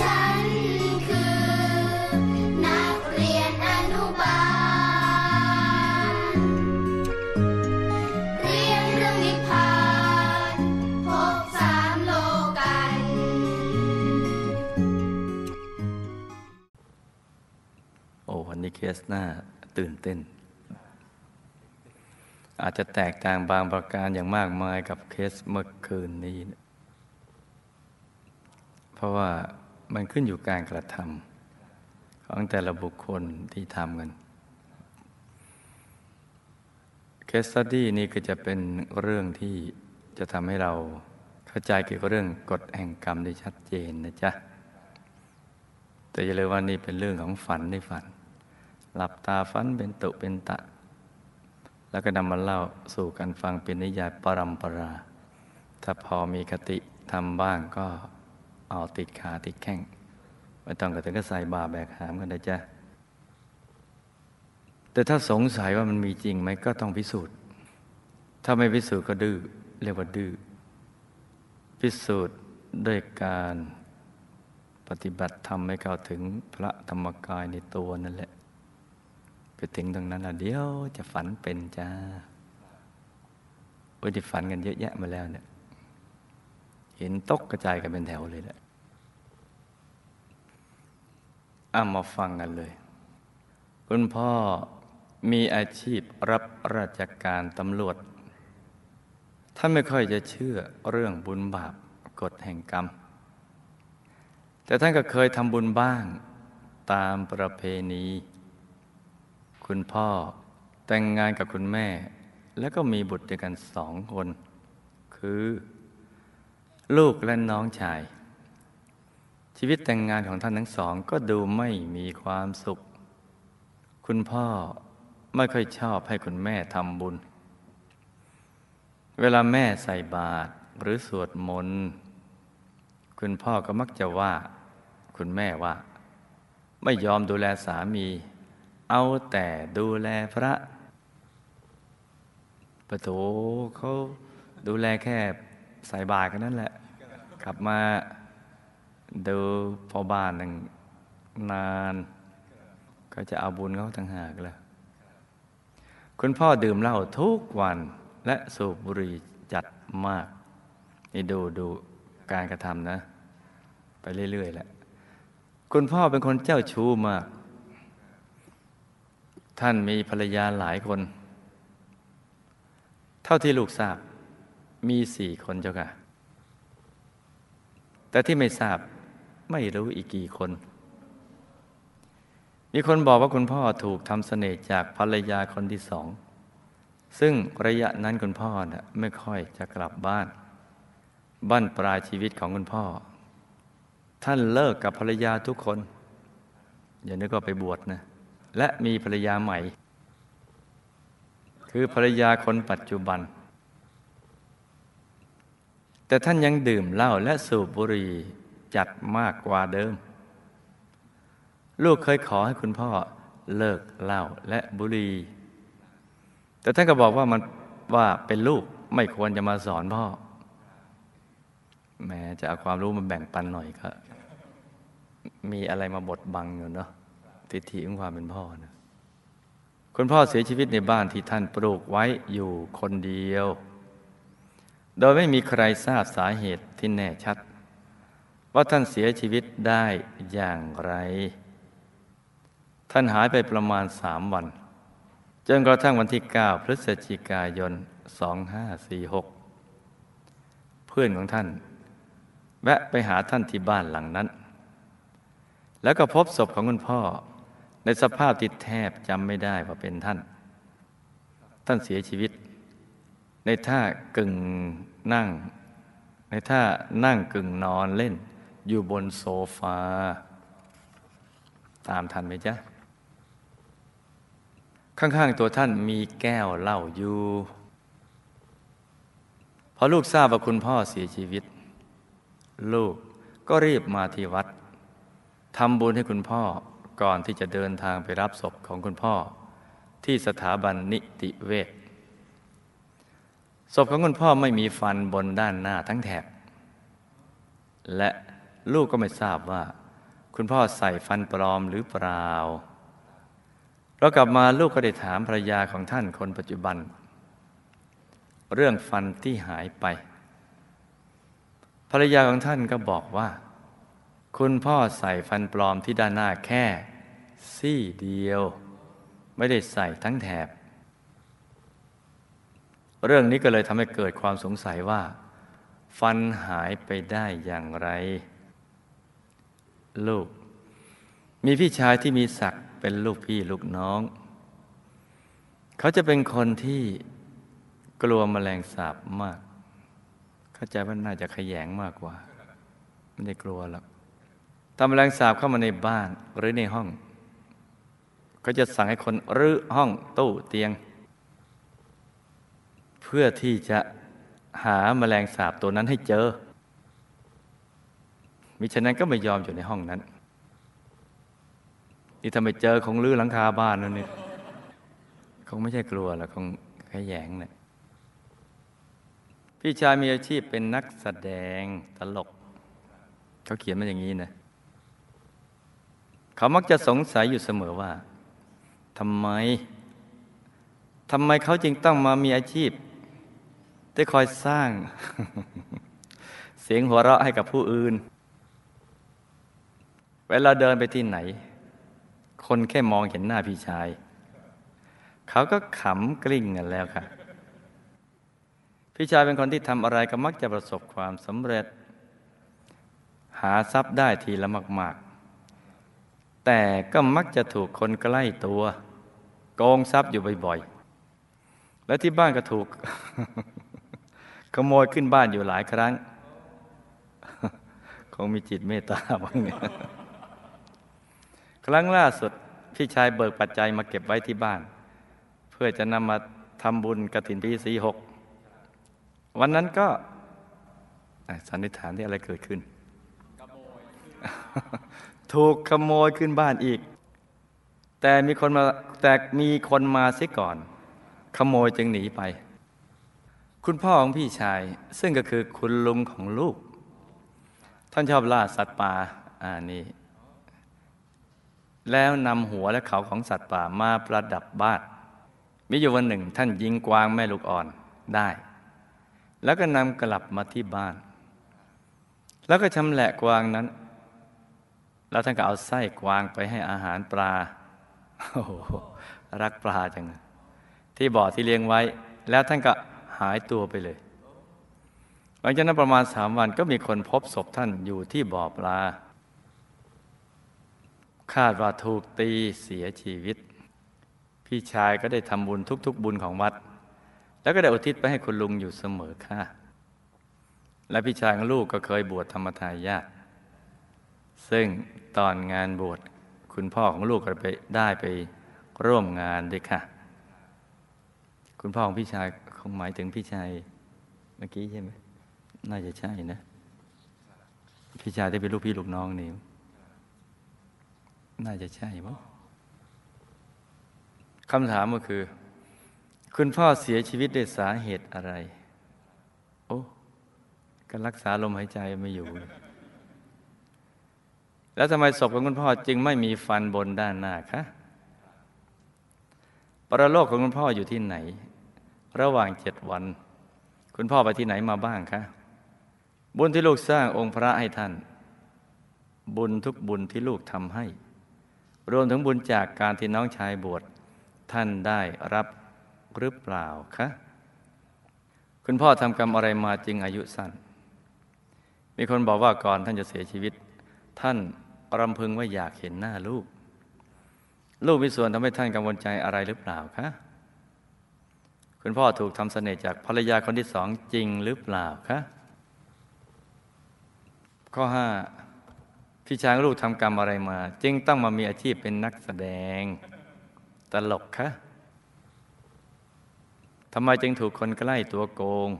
ฉันคือนักเรียนอนุบาล เรียนเรื่องนิพพานพบสามโลกัน โอ้วันนี้เคสหน้าตื่นเต้น อาจจะแตกต่างบางประการอย่างมากมายกับเคสเมื่อคืนนี้ เพราะว่า มันขึ้นอยู่การกระทำของแต่ละบุคคลที่ทำกัน เคสสตี้นี่ก็จะเป็นเรื่องที่จะทำให้เราเข้าใจเกี่ยวกับเรื่องกฎแห่งกรรมได้ชัดเจนนะจ๊ะ แต่อย่าลืมว่านี่เป็นเรื่องของฝันในฝัน หลับตาฝันเป็นตุเป็นตะ แล้วก็นำมาเล่าสู่กันฟังเป็นนิยายปรัมปรา ถ้าพอมีคติทำบ้างก็ เอาติดขาติดแข้งไม่ต้องกระถึงก็ใส่บาแบกหามกันนะจ๊ะแต่ถ้าสงสัยว่ามันมีจริงไหมก็ต้องพิสูจน์ ถ้าไม่พิสูจน์ก็ดื้อเรียกว่าดื้อพิสูจน์ด้วยการปฏิบัติธรรมให้เข้าถึงพระธรรมกายในตัวนั่นแหละไปถึงตรงนั้นละเดี๋ยวจะฝันเป็นจ้าโอ้ยที่ฝันกันเยอะแยะมาแล้วเนี่ย เห็นตกกระจายกันเป็นแถวเลยแหละ อามาฟังกันเลย คุณพ่อมีอาชีพรับราชการตำรวจ ท่านไม่ค่อยจะเชื่อเรื่องบุญบาปกฎแห่งกรรม แต่ท่านก็เคยทำบุญบ้างตามประเพณี คุณพ่อแต่งงานกับคุณแม่ แล้วก็มีบุตรด้วยกันสองคน คือ ลูกและน้องชาย ชีวิตแต่งงานของท่านทั้งสองก็ดูไม่มีความสุข คุณพ่อไม่ค่อยชอบให้คุณแม่ทำบุญ เวลาแม่ใส่บาตรหรือสวดมนต์คุณพ่อก็มักจะว่า คุณแม่ว่า ไม่ยอมดูแลสามี เอาแต่ดูแลพระปะโถเขาดูแลแค่ใส่บาตรกันนั่นแหละ กลับมา ดูพอบ้านหนึ่งนาน ก็จะเอาบุญเขาต่างหากแล้ว คุณพ่อดื่มเหล้าทุกวันและสูบบุหรี่จัดมาก นี่ดูดูการกระทำนะ ไปเรื่อยๆแหละคุณพ่อเป็นคนเจ้าชู้มาก ท่านมีภรรยาหลายคน เท่าที่ลูกทราบมีสี่คนเจ้าค่ะ แต่ที่ไม่ทราบ ไม่รู้อีกกี่คน มีคนบอกว่าคุณพ่อถูกทำเสน่ห์จากภรรยาคนที่สอง ซึ่งระยะนั้นคุณพ่อนะไม่ค่อยจะกลับบ้าน บ้านปลายชีวิตของคุณพ่อ ท่านเลิกกับภรรยาทุกคน อย่านึกว่าไปบวชนะ และมีภรรยาใหม่ คือภรรยาคนปัจจุบันแต่ท่านยังดื่มเหล้าและสูบบุหรี่ จัดมากกว่าเดิม ลูกเคยขอให้คุณพ่อเลิกเหล้าและบุหรี่ แต่ท่านก็บอกว่ามันว่าเป็นลูกไม่ควรจะมาสอนพ่อ แม้จะเอาความรู้มาแบ่งปันหน่อยก็ มีอะไรมาบดบังอยู่เนาะทิฏฐิของความเป็นพ่อนะคุณพ่อเสียชีวิตในบ้านที่ท่านปลูกไว้อยู่คนเดียว โดยไม่มีใครทราบสาเหตุที่แน่ชัด ว่าท่านเสียชีวิตได้อย่างไร ท่านหายไปประมาณสามวัน จนกระทั่งวันที่ 9 พฤศจิกายน 2546 เพื่อนของท่าน แวะไปหาท่านที่บ้านหลังนั้น แล้วก็พบศพของคุณพ่อในสภาพที่แทบจำไม่ได้ว่าเป็นท่าน ท่านเสียชีวิต ในท่ากึ่งนั่ง ในท่านั่งกึ่งนอนเล่น อยู่บนโซฟา ตามทันไหมจ๊ะ ข้างๆตัวท่านมีแก้วเหล้าอยู่พอลูกทราบว่าคุณพ่อเสียชีวิต ลูกก็รีบมาที่วัดทำบุญให้คุณพ่อก่อนที่จะเดินทางไปรับศพของคุณพ่อ ที่สถาบันนิติเวชศพของคุณพ่อไม่มีฟันบนด้านหน้าทั้งแถบและ ลูกก็ไม่ทราบว่า คุณพ่อใส่ฟันปลอมหรือเปล่าเรากลับมาลูกก็ได้ถามภรรยาของท่านคนปัจจุบัน เรื่องฟันที่หายไป ภรรยาของท่านก็บอกว่า คุณพ่อใส่ฟันปลอมที่ด้านหน้าแค่ ซี่เดียว ไม่ได้ใส่ทั้งแถบ เรื่องนี้ก็เลยทำให้เกิดความสงสัยว่า ฟันหายไปได้อย่างไร ลูก มีพี่ชายที่มีศักดิ์เป็นลูกพี่ลูกน้อง เขาจะเป็นคนที่กลัวแมลงสาบมาก เข้าใจว่าน่าจะขยงมากกว่า ไม่ได้กลัวหรอกถ้าแมลงสาบเข้ามาในบ้านหรือในห้อง ก็จะสั่งให้คนรื้อห้องตู้เตียง เพื่อที่จะหาแมลงสาบตัวนั้นให้เจอ มิฉะนั้นก็ไม่ยอมอยู่ในห้องนั้น นี่ถ้าไมเจอคงลื้อหลังคาบ้านนั่นนี่คงไม่ใช่กลัวหรอกคงขยงเนี่ยพี่ชายมีอาชีพเป็นนักแสดงตลก เขาเขียนมาอย่างนี้นะเขามักจะสงสัยอยู่เสมอว่าทำไมทำไมเขาจึงต้องมามีอาชีพที่คอยสร้าง เสียงหัวเราะให้กับผู้อื่น เวลาเดินไปที่ไหน คนแค่มองเห็นหน้าพี่ชาย เขาก็ขำกลิ้งกันแล้วค่ะ พี่ชายเป็นคนที่ทำอะไรก็มักจะประสบความสำเร็จ หาทรัพย์ได้ทีละมาก ๆ แต่ก็มักจะถูกคนใกล้ตัว โกงทรัพย์อยู่บ่อย ๆ และที่บ้านก็ถูก ขโมยขึ้นบ้านอยู่หลายครั้งคงมีจิตเมตตาบ้างเนี่ย ครั้งล่าสุดพี่ชายเบิกปัจจัยมาเก็บไว้ที่บ้าน เพื่อจะนำมาทำบุญกระถินปีสีหกวันนั้นก็สันนิษฐานที่อะไรเกิดขึ้น ถูกขโมยขึ้นบ้านอีก แต่มีคนมาแต่มีคนมาเสียก่อน ขโมยจึงหนีไป คุณพ่อของพี่ชาย ซึ่งก็คือคุณลุงของลูก ท่านชอบล่าสัตว์ป่าอ่านี่ แล้วนำหัวและเขาของสัตว์ป่ามาประดับบ้านมีอยู่วันหนึ่งท่านยิงกวางแม่ลูกอ่อนได้ แล้วก็นำกลับมาที่บ้าน แล้วก็ชำแหละกวางนั้น แล้วท่านก็เอาไส้กวางไปให้อาหารปลาโอ้โหรักปลาจังที่บ่อที่เลี้ยงไว้ แล้วท่านก็หายตัวไปเลย หลังจากนั้นประมาณสามวันก็มีคนพบศพท่านอยู่ที่บ่อปลา คาดว่าถูกตีเสียชีวิต พี่ชายก็ได้ทำบุญทุก ๆ บุญของวัด แล้วก็ได้อุทิศไปให้คุณลุงอยู่เสมอค่ะ และพี่ชายของลูกก็เคยบวชธรรมทายาทซึ่งตอนงานบวชคุณพ่อของลูกก็ไปได้ไปร่วมงานด้วยค่ะ คุณพ่อของพี่ชายคงหมายถึงพี่ชายเมื่อกี้ใช่ไหมน่าจะใช่นะ พี่ชายที่เป็นลูกพี่ลูกน้องนี่ น่าจะใช่มั้งคำถามก็คือ คุณพ่อเสียชีวิตด้วยสาเหตุอะไร โอ้การรักษาลมหายใจไม่อยู่ แล้วทำไมศพของคุณพ่อจึงไม่มีฟันบนด้านหน้าคะประโลกของคุณพ่ออยู่ที่ไหน ระหว่างเจ็ดวัน คุณพ่อไปที่ไหนมาบ้างคะ บุญที่ลูกสร้างองค์พระให้ท่าน บุญทุกบุญที่ลูกทำให้ รวมถึงบุญจากการที่น้องชายบวชท่านได้รับหรือเปล่าคะคุณพ่อทำกรรมอะไรมาจึงอายุสั้น มีคนบอกว่าก่อนท่านจะเสียชีวิต ท่านรำพึงว่าอยากเห็นหน้าลูก ลูกมีส่วนทำให้ท่านกังวลใจอะไรหรือเปล่าคะคุณพ่อถูกทำเสน่ห์จากภรรยาคนที่สองจริงหรือเปล่าคะข้อห้า พี่ชายลูกทำกรรมอะไรมา จึงต้องมามีอาชีพเป็นนักแสดง ตลกคะทำไมจึงถูกคนใกล้ตัวโกง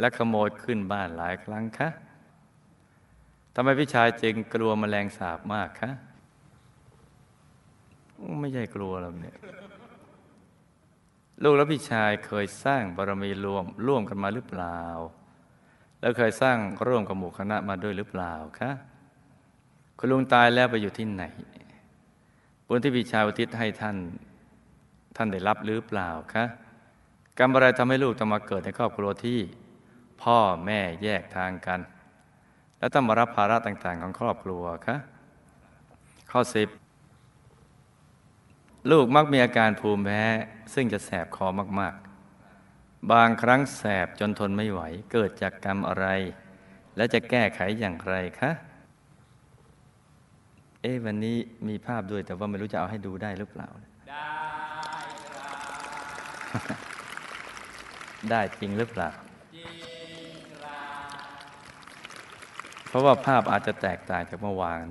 และขโมยขึ้นบ้านหลายครั้งคะทำไมพี่ชายจึงกลัวมแมลงสาบมากคะไม่ใช่กลัวหรอกเนี่ยลูกและพี่ชายเคยสร้างบารมีรวมร่วมกันมาหรือเปล่า แล้วเคยสร้างร่วมกับหมู่คณะมาด้วยหรือเปล่าคะ คุณลุงตายแล้วไปอยู่ที่ไหนบุญที่พี่ชายอุทิศให้ท่าน ท่านได้รับหรือเปล่าคะกรรมอะไรทำให้ลูกต้องมาเกิดในครอบครัวที่ พ่อแม่แยกทางกัน แล้วต้องมารับภาระต่าง ๆ ของครอบครัวคะข้อสิบลูกมักมีอาการภูมิแพ้ ซึ่งจะแสบคอมากๆ บางครั้งแสบจนทนไม่ไหว เกิดจากกรรมอะไร และจะแก้ไขอย่างไรคะ เอ๊ะวันนี้มีภาพด้วยแต่ว่าไม่รู้จะเอาให้ดูได้หรือเปล่า ได้ครับได้จริงหรือเปล่า เพราะว่าภาพอาจจะแตกต่างจากเมื่อวาน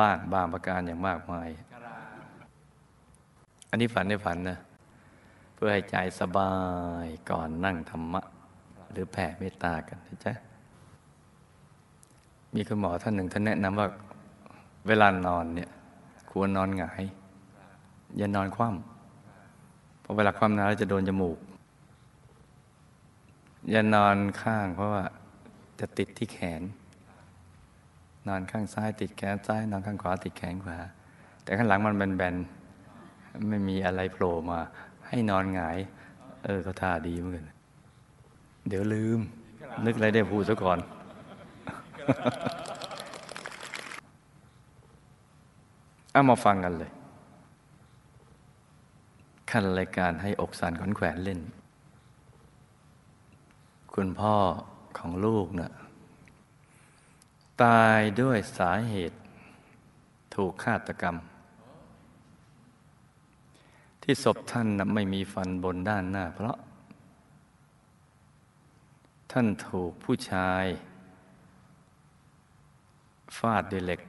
บ้างบางประการอย่างมากมาย อันนี้ฝันในฝันนะ เพื่อให้ใจสบายก่อนนั่งธรรมะ หรือแผ่เมตตากันนะจ๊ะมีคุณหมอท่านหนึ่งท่านแนะนำว่า เวลานอนเนี่ยควรนอนหงาย อย่านอนคว่ำเพราะเวลาคว่ำนานแล้วจะโดนจมูก อย่านอนข้าง เพราะว่าจะติดที่แขน นอนข้างซ้ายติดแขนซ้าย นอนข้างขวาติดแขนขวา แต่ข้างหลังมันแบนๆ ไม่มีอะไรโผล่มา ให้นอนหงาย เออเขาท่าดีเหมือนกัน เดี๋ยวลืม นึกอะไรได้พูดซะก่อน เอามาฟังกันเลย ขั้นรายการให้อกสันขอนแขวนเล่น คุณพ่อของลูกนะ่ะตายด้วยสาเหตุ ถูกฆาตกรรม ที่ศพท่านนะไม่มีฟันบนด้านหน้า เพราะ ท่านถูกผู้ชาย ฟาดด้วยเหล็ก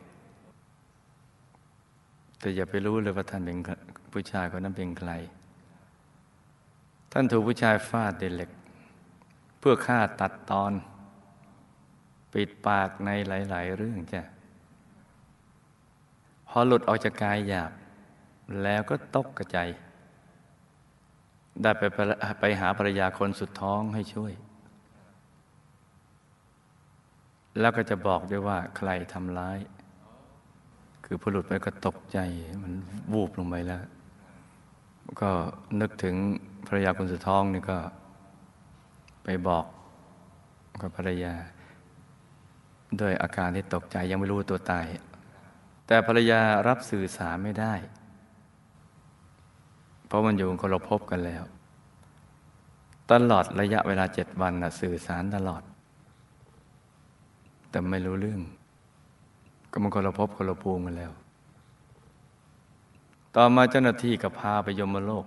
แต่อย่าไปรู้เลยว่าท่านเป็นผู้ชายคนนั้นเป็นใคร ท่านถูกผู้ชายฟาดด้วยเหล็ก เพื่อฆ่าตัดตอน ปิดปากในหลาย ๆ เรื่องจ้ะพอหลุดออกจากกายหยาบ แล้วก็ตกกระใจ ได้ไปไปหาภรรยาคนสุดท้องให้ช่วย แล้วก็จะบอกด้วยว่าใครทำร้าย คือพอหลุดไปก็ตกใจมันวูบลงไปแล้ว ก็นึกถึงภรรยาคนสุดท้องนี่ก็ไปบอกกับภรรยา ด้วยอาการที่ตกใจยังไม่รู้ตัวตาย แต่ภรรยารับสื่อสารไม่ได้ เพราะมันอยู่คนละภพกันแล้ว ตลอดระยะเวลาเจ็ดวันนะสื่อสารตลอด แต่ไม่รู้เรื่อง ก็มันคนละภพคนละภูมิกันแล้ว ต่อมาเจ้าหน้าที่ก็พาไปยมโลก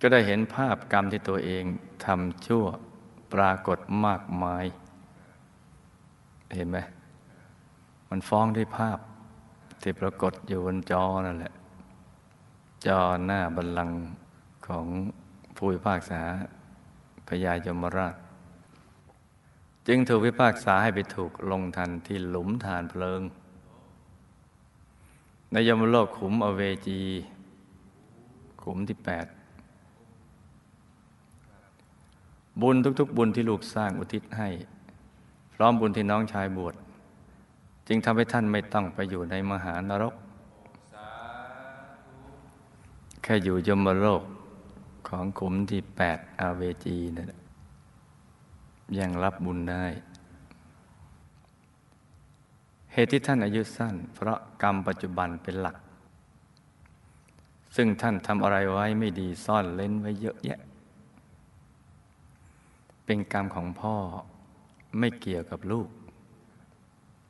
ก็ได้เห็นภาพกรรมที่ตัวเองทำชั่วปรากฏมากมาย เห็นไหม มันฟ้องด้วยภาพ ที่ปรากฏอยู่บนจอนั่นแหละ จอหน้าบัลลังก์ของผู้พิพากษาพญายมราช จึงถูกพิพากษาให้ไปถูกลงทันที่หลุมฐานเพลิง ในยมโลกขุมอเวจี ขุมที่แปดบุญทุกๆ บุญที่ลูกสร้างอุทิศให้ พร้อมบุญที่น้องชายบวชจึงทำให้ท่านไม่ต้องไปอยู่ในมหานรก แค่อยู่ยมโลกของขุมที่แปดอาเวจีนั่นแหละ ยังรับบุญได้ เหตุที่ท่านอายุสั้น เพราะกรรมปัจจุบันเป็นหลัก ซึ่งท่านทำอะไรไว้ไม่ดีซ่อนเล่นไว้เยอะแยะ เป็นกรรมของพ่อไม่เกี่ยวกับลูก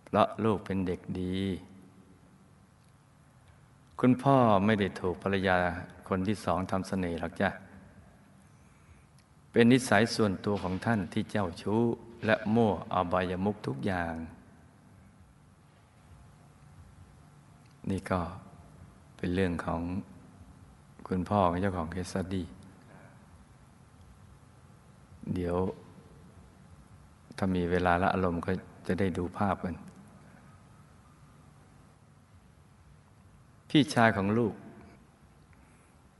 เพราะลูกเป็นเด็กดี คุณพ่อไม่ได้ถูกภรรยาคนที่สองทำเสน่ห์หรอกจ้ะ เป็นนิสัยส่วนตัวของท่านที่เจ้าชู้ และมั่วอบายมุกทุกอย่าง นี่ก็เป็นเรื่องของคุณพ่อของเจ้าของเคสดีเดี๋ยว ถ้ามีเวลาและอารมณ์ก็จะได้ดูภาพกัน พี่ชายของลูก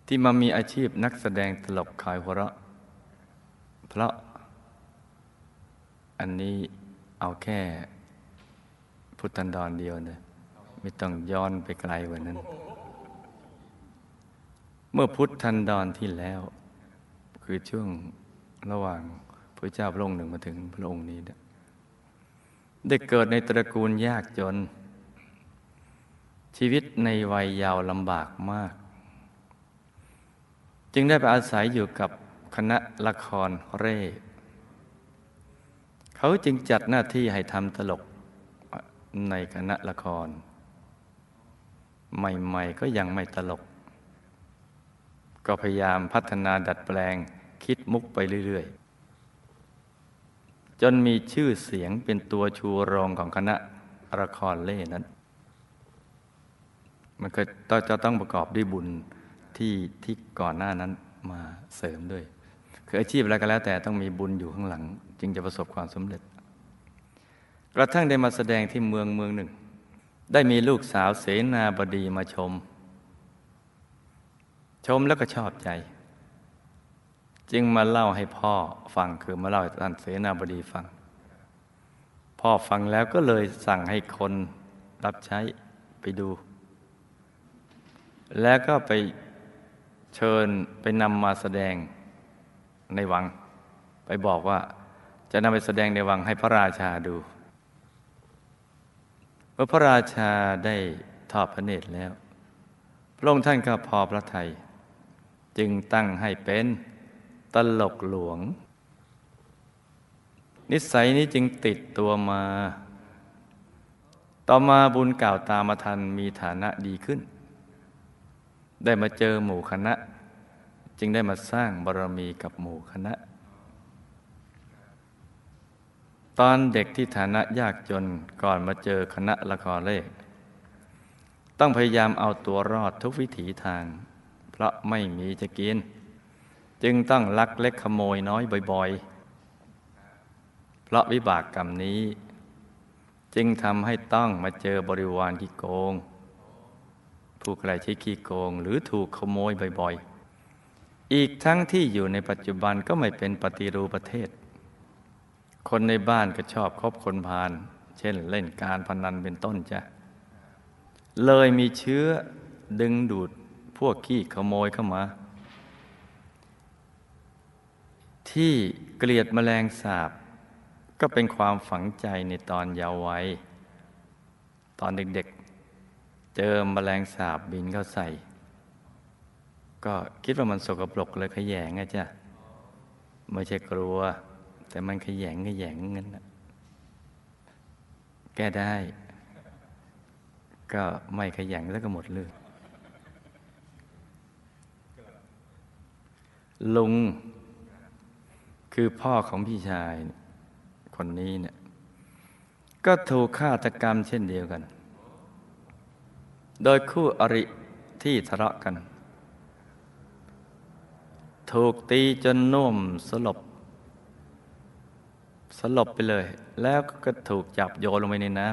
ที่มามีอาชีพนักแสดงตลกขายหัวเราะ เพราะอันนี้เอาแค่พุทธันดรเดียวเนี่ยไม่ต้องย้อนไปไกลกว่านั้น เมื่อพุทธันดรที่แล้ว คือช่วงระหว่างพระเจ้าพระองค์หนึ่งมาถึงพระองค์นี้เนี่ยได้เกิดในตระกูลยากจน ชีวิตในวัยยาวลำบากมาก จึงได้ไปอาศัยอยู่กับ คณะละครเร่ เขาจึงจัดหน้าที่ให้ทำตลกในคณะละคร ใหม่ๆก็ยังไม่ตลก ก็พยายามพัฒนาดัดแปลงคิดมุกไปเรื่อยๆ จนมีชื่อเสียงเป็นตัวชูรองของคณะละครเล่นั้น มันก็จะต้องประกอบด้วยบุญที่ที่ก่อนหน้านั้นมาเสริมด้วย คืออาชีพอะไรก็แล้วแต่ต้องมีบุญอยู่ข้างหลัง จึงจะประสบความสำเร็จ กระทั่งได้มาแสดงที่เมืองเมืองหนึ่ง ได้มีลูกสาวเสนาบดีมาชม ชมแล้วก็ชอบใจ จึงมาเล่าให้พ่อฟังคือมาเล่าให้ท่านเสนาบดีฟัง พ่อฟังแล้วก็เลยสั่งให้คนรับใช้ไปดู แล้วก็ไปเชิญไปนำมาแสดง ในวัง ไปบอกว่าจะนำไปแสดงในวังให้พระราชาดูเมื่อพระราชาได้ทอดพระเนตรแล้ว พระองค์ท่านก็พอพระทยัยจึงตั้งให้เป็นตลกหลวง นิสัยนี้จึงติดตัวมา ต่อมาบุญเก่าตามมาทันมีฐานะดีขึ้น ได้มาเจอหมู่คณะ จึงได้มาสร้างบารมีกับหมู่คณะ ตอนเด็กที่ฐานะยากจนก่อนมาเจอคณะละครเล่ต้องพยายามเอาตัวรอดทุกวิถีทาง เพราะไม่มีจะกิน จึงต้องลักเล็กขโมยน้อยบ่อยๆ เพราะวิบากกรรมนี้ จึงทำให้ต้องมาเจอบริวารขี้โกงผู้ใครใช้ขี้โกง หรือถูกขโมยบ่อยๆ อีกทั้งที่อยู่ในปัจจุบันก็ไม่เป็นปฏิรูปประเทศ คนในบ้านก็ชอบคบคนพาลเช่นเล่นการพนันเป็นต้นจ้ะ เลยมีเชื้อดึงดูดพวกขี้ขโมยเข้ามา ที่เกลียดแมลงสาบ ก็เป็นความฝังใจในตอนเยาว์วัย ตอนเด็กๆ เจอแมลงสาบบินเข้าใส่ ก็คิดว่ามันสกปรกเลยขยงไงจ้ะไม่ใช่กลัว แต่มันขยงขยงงั้นนะแก้ได้ ก็ไม่ขยันแล้วก็หมดเรื่องลุง คือพ่อของพี่ชายคนนี้เนี่ยก็ถูกฆาตกรรมเช่นเดียวกัน โดยคู่อริที่ทะเลาะกัน ถูกตีจนน่วมสลบ สลบไปเลย แล้วก็ถูกจับโยนลงไปในน้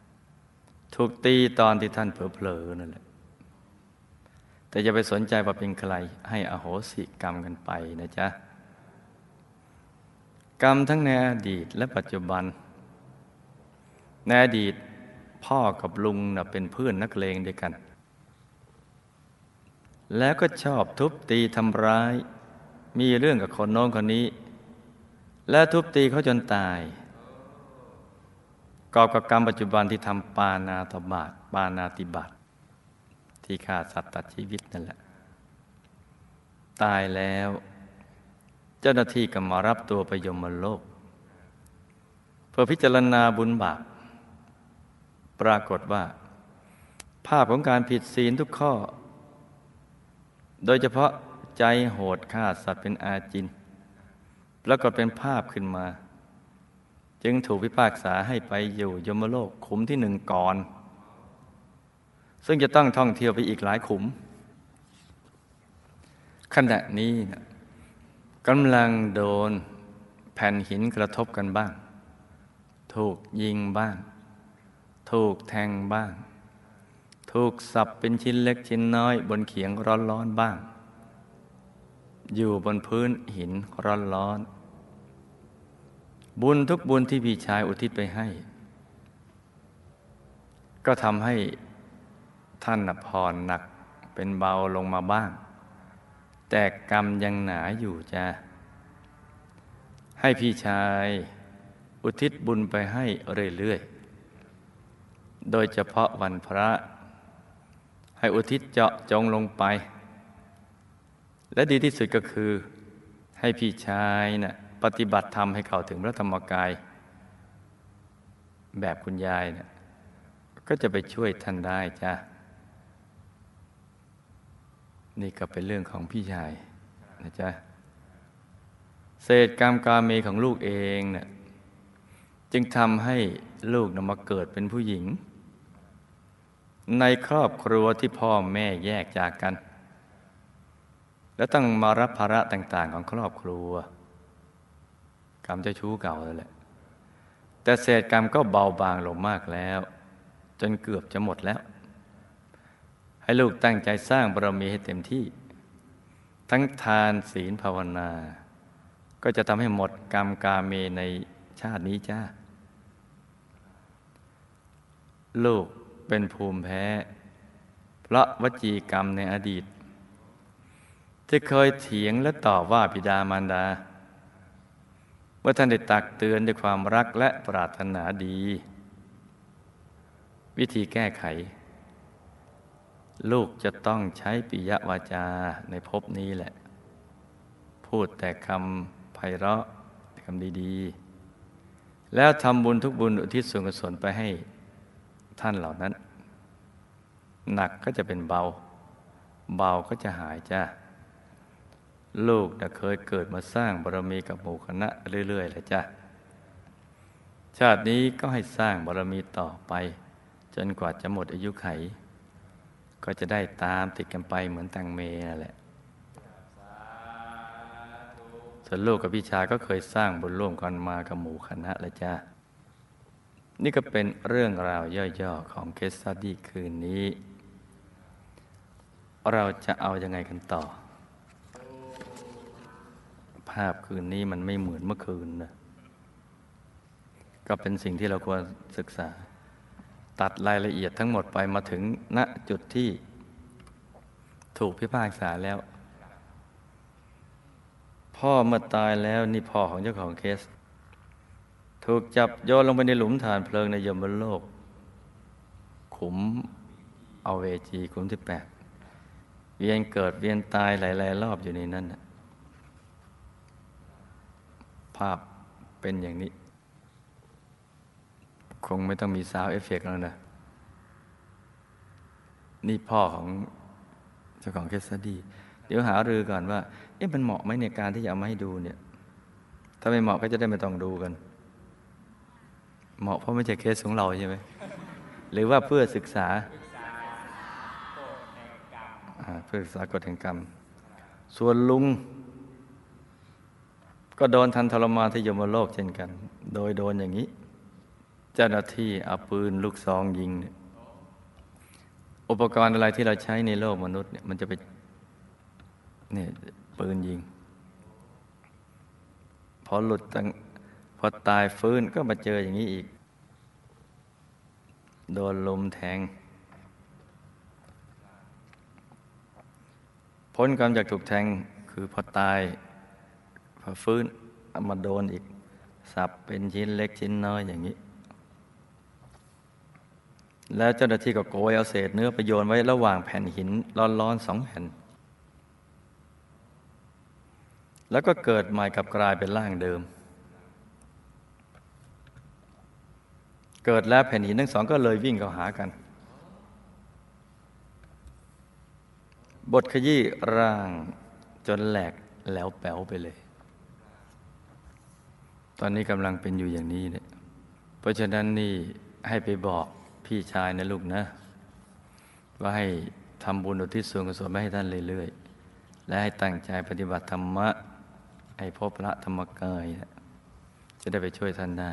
ำถูกตีตอนที่ท่านเผลอๆนั่นแหละแต่จะไปสนใจว่าเป็นใครให้อโหสิกรรมกันไปนะจ๊ะ กรรมทั้งในอดีตและปัจจุบัน ในอดีตพ่อกับลุงนะเป็นเพื่อนนักเลงด้วยกัน แล้วก็ชอบทุบตีทำร้าย มีเรื่องกับคนโน้นคนนี้ และทุบตีเขาจนตายกอบกับกรรมปัจจุบันที่ทำปานาตบาตปานาติบาตที่ฆ่าสัตว์ตัดชีวิตนั่นแหละ ตายแล้ว เจ้าหน้าที่ก็มารับตัวไปยมโลก เพื่อพิจารณาบุญบาปปรากฏว่า ภาพของการผิดศีลทุกข้อ โดยเฉพาะใจโหดฆ่าสัตว์เป็นอาจิน แล้วก็เป็นภาพขึ้นมา จึงถูกพิพากษาให้ไปอยู่ยมโลกขุมที่หนึ่งก่อน ซึ่งจะต้องท่องเที่ยวไปอีกหลายขุม ขณะนี้นะกำลังโดนแผ่นหินกระทบกันบ้าง ถูกยิงบ้าง ถูกแทงบ้าง ถูกสับเป็นชิ้นเล็กชิ้นน้อย บนเขียงร้อนๆบ้าง อยู่บนพื้นหินร้อนๆบุญทุกบุญที่พี่ชายอุทิศไปให้ ก็ทำให้ท่านผ่อนหนักเป็นเบาลงมาบ้าง แต่กรรมยังหนาอยู่จ้ะให้พี่ชายอุทิศบุญไปให้เรื่อยๆ โดยเฉพาะวันพระ ให้อุทิศเจาะจงลงไป และดีที่สุดก็คือ ให้พี่ชายนะ่ะปฏิบัติธรรมให้เข้าถึงพระธรรมกาย แบบคุณยายเนะี่ยก็จะไปช่วยท่านได้จ้ะนี่ก็เป็นเรื่องของพี่ชายนะจ๊ะเศษกรรมกาเมของลูกเองเนะี่ยจึงทำให้ลูกนำมาเกิดเป็นผู้หญิง ในครอบครัวที่พ่อแม่แยกจากกัน แล้วต้องมารับภาระต่าง ๆ ของครอบครัว กรรมเจ้าชู้เก่าแล้วแหละ แต่เศษกรรมก็เบาบางลงมากแล้ว จนเกือบจะหมดแล้ว ให้ลูกตั้งใจสร้างบารมีให้เต็มที่ ทั้งทานศีลภาวนา ก็จะทำให้หมดกรรมกาเมในชาตินี้จ้า ลูก เป็นภูมิแพ้ เพราะวจีกรรมในอดีต ที่เคยเถียงและต่อว่าบิดามารดา เมื่อท่านได้ตักเตือนด้วยความรักและปรารถนาดี วิธีแก้ไข ลูกจะต้องใช้ปิยวาจาในภพนี้แหละ พูดแต่คำไพเราะคำดี ๆ แล้วทำบุญทุกบุญอุทิศส่วนกุศลไปให้ ท่านเหล่านั้น หนักก็จะเป็นเบา เบาก็จะหายจ้าลูกนะเคยเกิดมาสร้างบารมีกับหมู่คณะเรื่อยๆเลยจ้ะชาตินี้ก็ให้สร้างบารมีต่อไป จนกว่าจะหมดอายุไข ก็จะได้ตามติดกันไปเหมือนตังเมนั่นแหละส่วนลูกกับพี่ชายก็เคยสร้างบุญร่วมกันมากับหมู่คณะเลยจ้ะ นี่ก็เป็นเรื่องราวย่อๆของเคสสตดี้คืนนี้ เราจะเอาอยัางไงกันต่อ ภาพคืนนี้มันไม่เหมือนเมื่อคืนนะก็เป็นสิ่งที่เราควรศึกษา ตัดรายละเอียดทั้งหมดไปมาถึงณจุดที่ถูกพิพากษาแล้ว พ่อเมื่อตายแล้วนี่พ่อของเจ้าของเคส ถูกจับโยนลงไปในหลุมถ่านเพลิงในยมโลก ขุมเอาเวจีขุมที่แปดเวียนเกิดเวียนตายหลาย ๆ รอบอยู่ในนั้นนะภาพเป็นอย่างนี้ คงไม่ต้องมี sound effect แล้วนะ นี่พ่อของเจ้าของ case study เดี๋ยวหารือก่อนว่า เอ๊ะมันเหมาะไหมในการที่จะเอามาให้ดูเนี่ย ถ้าไม่เหมาะก็จะได้ไม่ต้องดูกัน เหมาะเพราะไม่ใช่เคสของเราใช่ไหมหรือว่าเพื่อศึกษาเพื่อศึกษากฎแห่งกรรม ส่วนลุง ก็โดนทันทรมานที่ยมโลกเช่นกัน โดยโดนอย่างนี้ เจ้าหน้าที่เอาปืนลูกซองยิงเนี่ยอุปกรณ์อะไรที่เราใช้ในโลกมนุษย์เนี่ยมันจะไปเนี่ยปืนยิง พอหลุดตั้ง พอตายฟื้นก็มาเจออย่างนี้อีก โดนลมแทง พ้นกรรมจากถูกแทงคือพอตาย พอฟื้นเอามาโดนอีก สับเป็นชิ้นเล็กชิ้นน้อยอย่างนี้ แล้วเจ้าหน้าที่ก็โกยเอาเศษเนื้อไปโยนไว้ระหว่างแผ่นหินร้อนๆสองแผ่นแล้วก็เกิดใหม่กับกลายเป็นร่างเดิม เกิดแล้วแผ่นหินทั้งสองก็เลยวิ่งเข้าหากัน บทขยี้ร่างจนแหลกแล้วแป๋วไปเลย ตอนนี้กำลังเป็นอยู่อย่างนี้เนี่ย เพราะฉะนั้นนี่ให้ไปบอกพี่ชายนะลูกนะ ว่าให้ทำบุญอุทิศส่วนกุศลไปให้ท่านเรื่อยๆ และให้ตั้งใจปฏิบัติธรรมะ ให้พบพระธรรมกายนะจะได้ไปช่วยท่านได้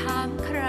ถามใคร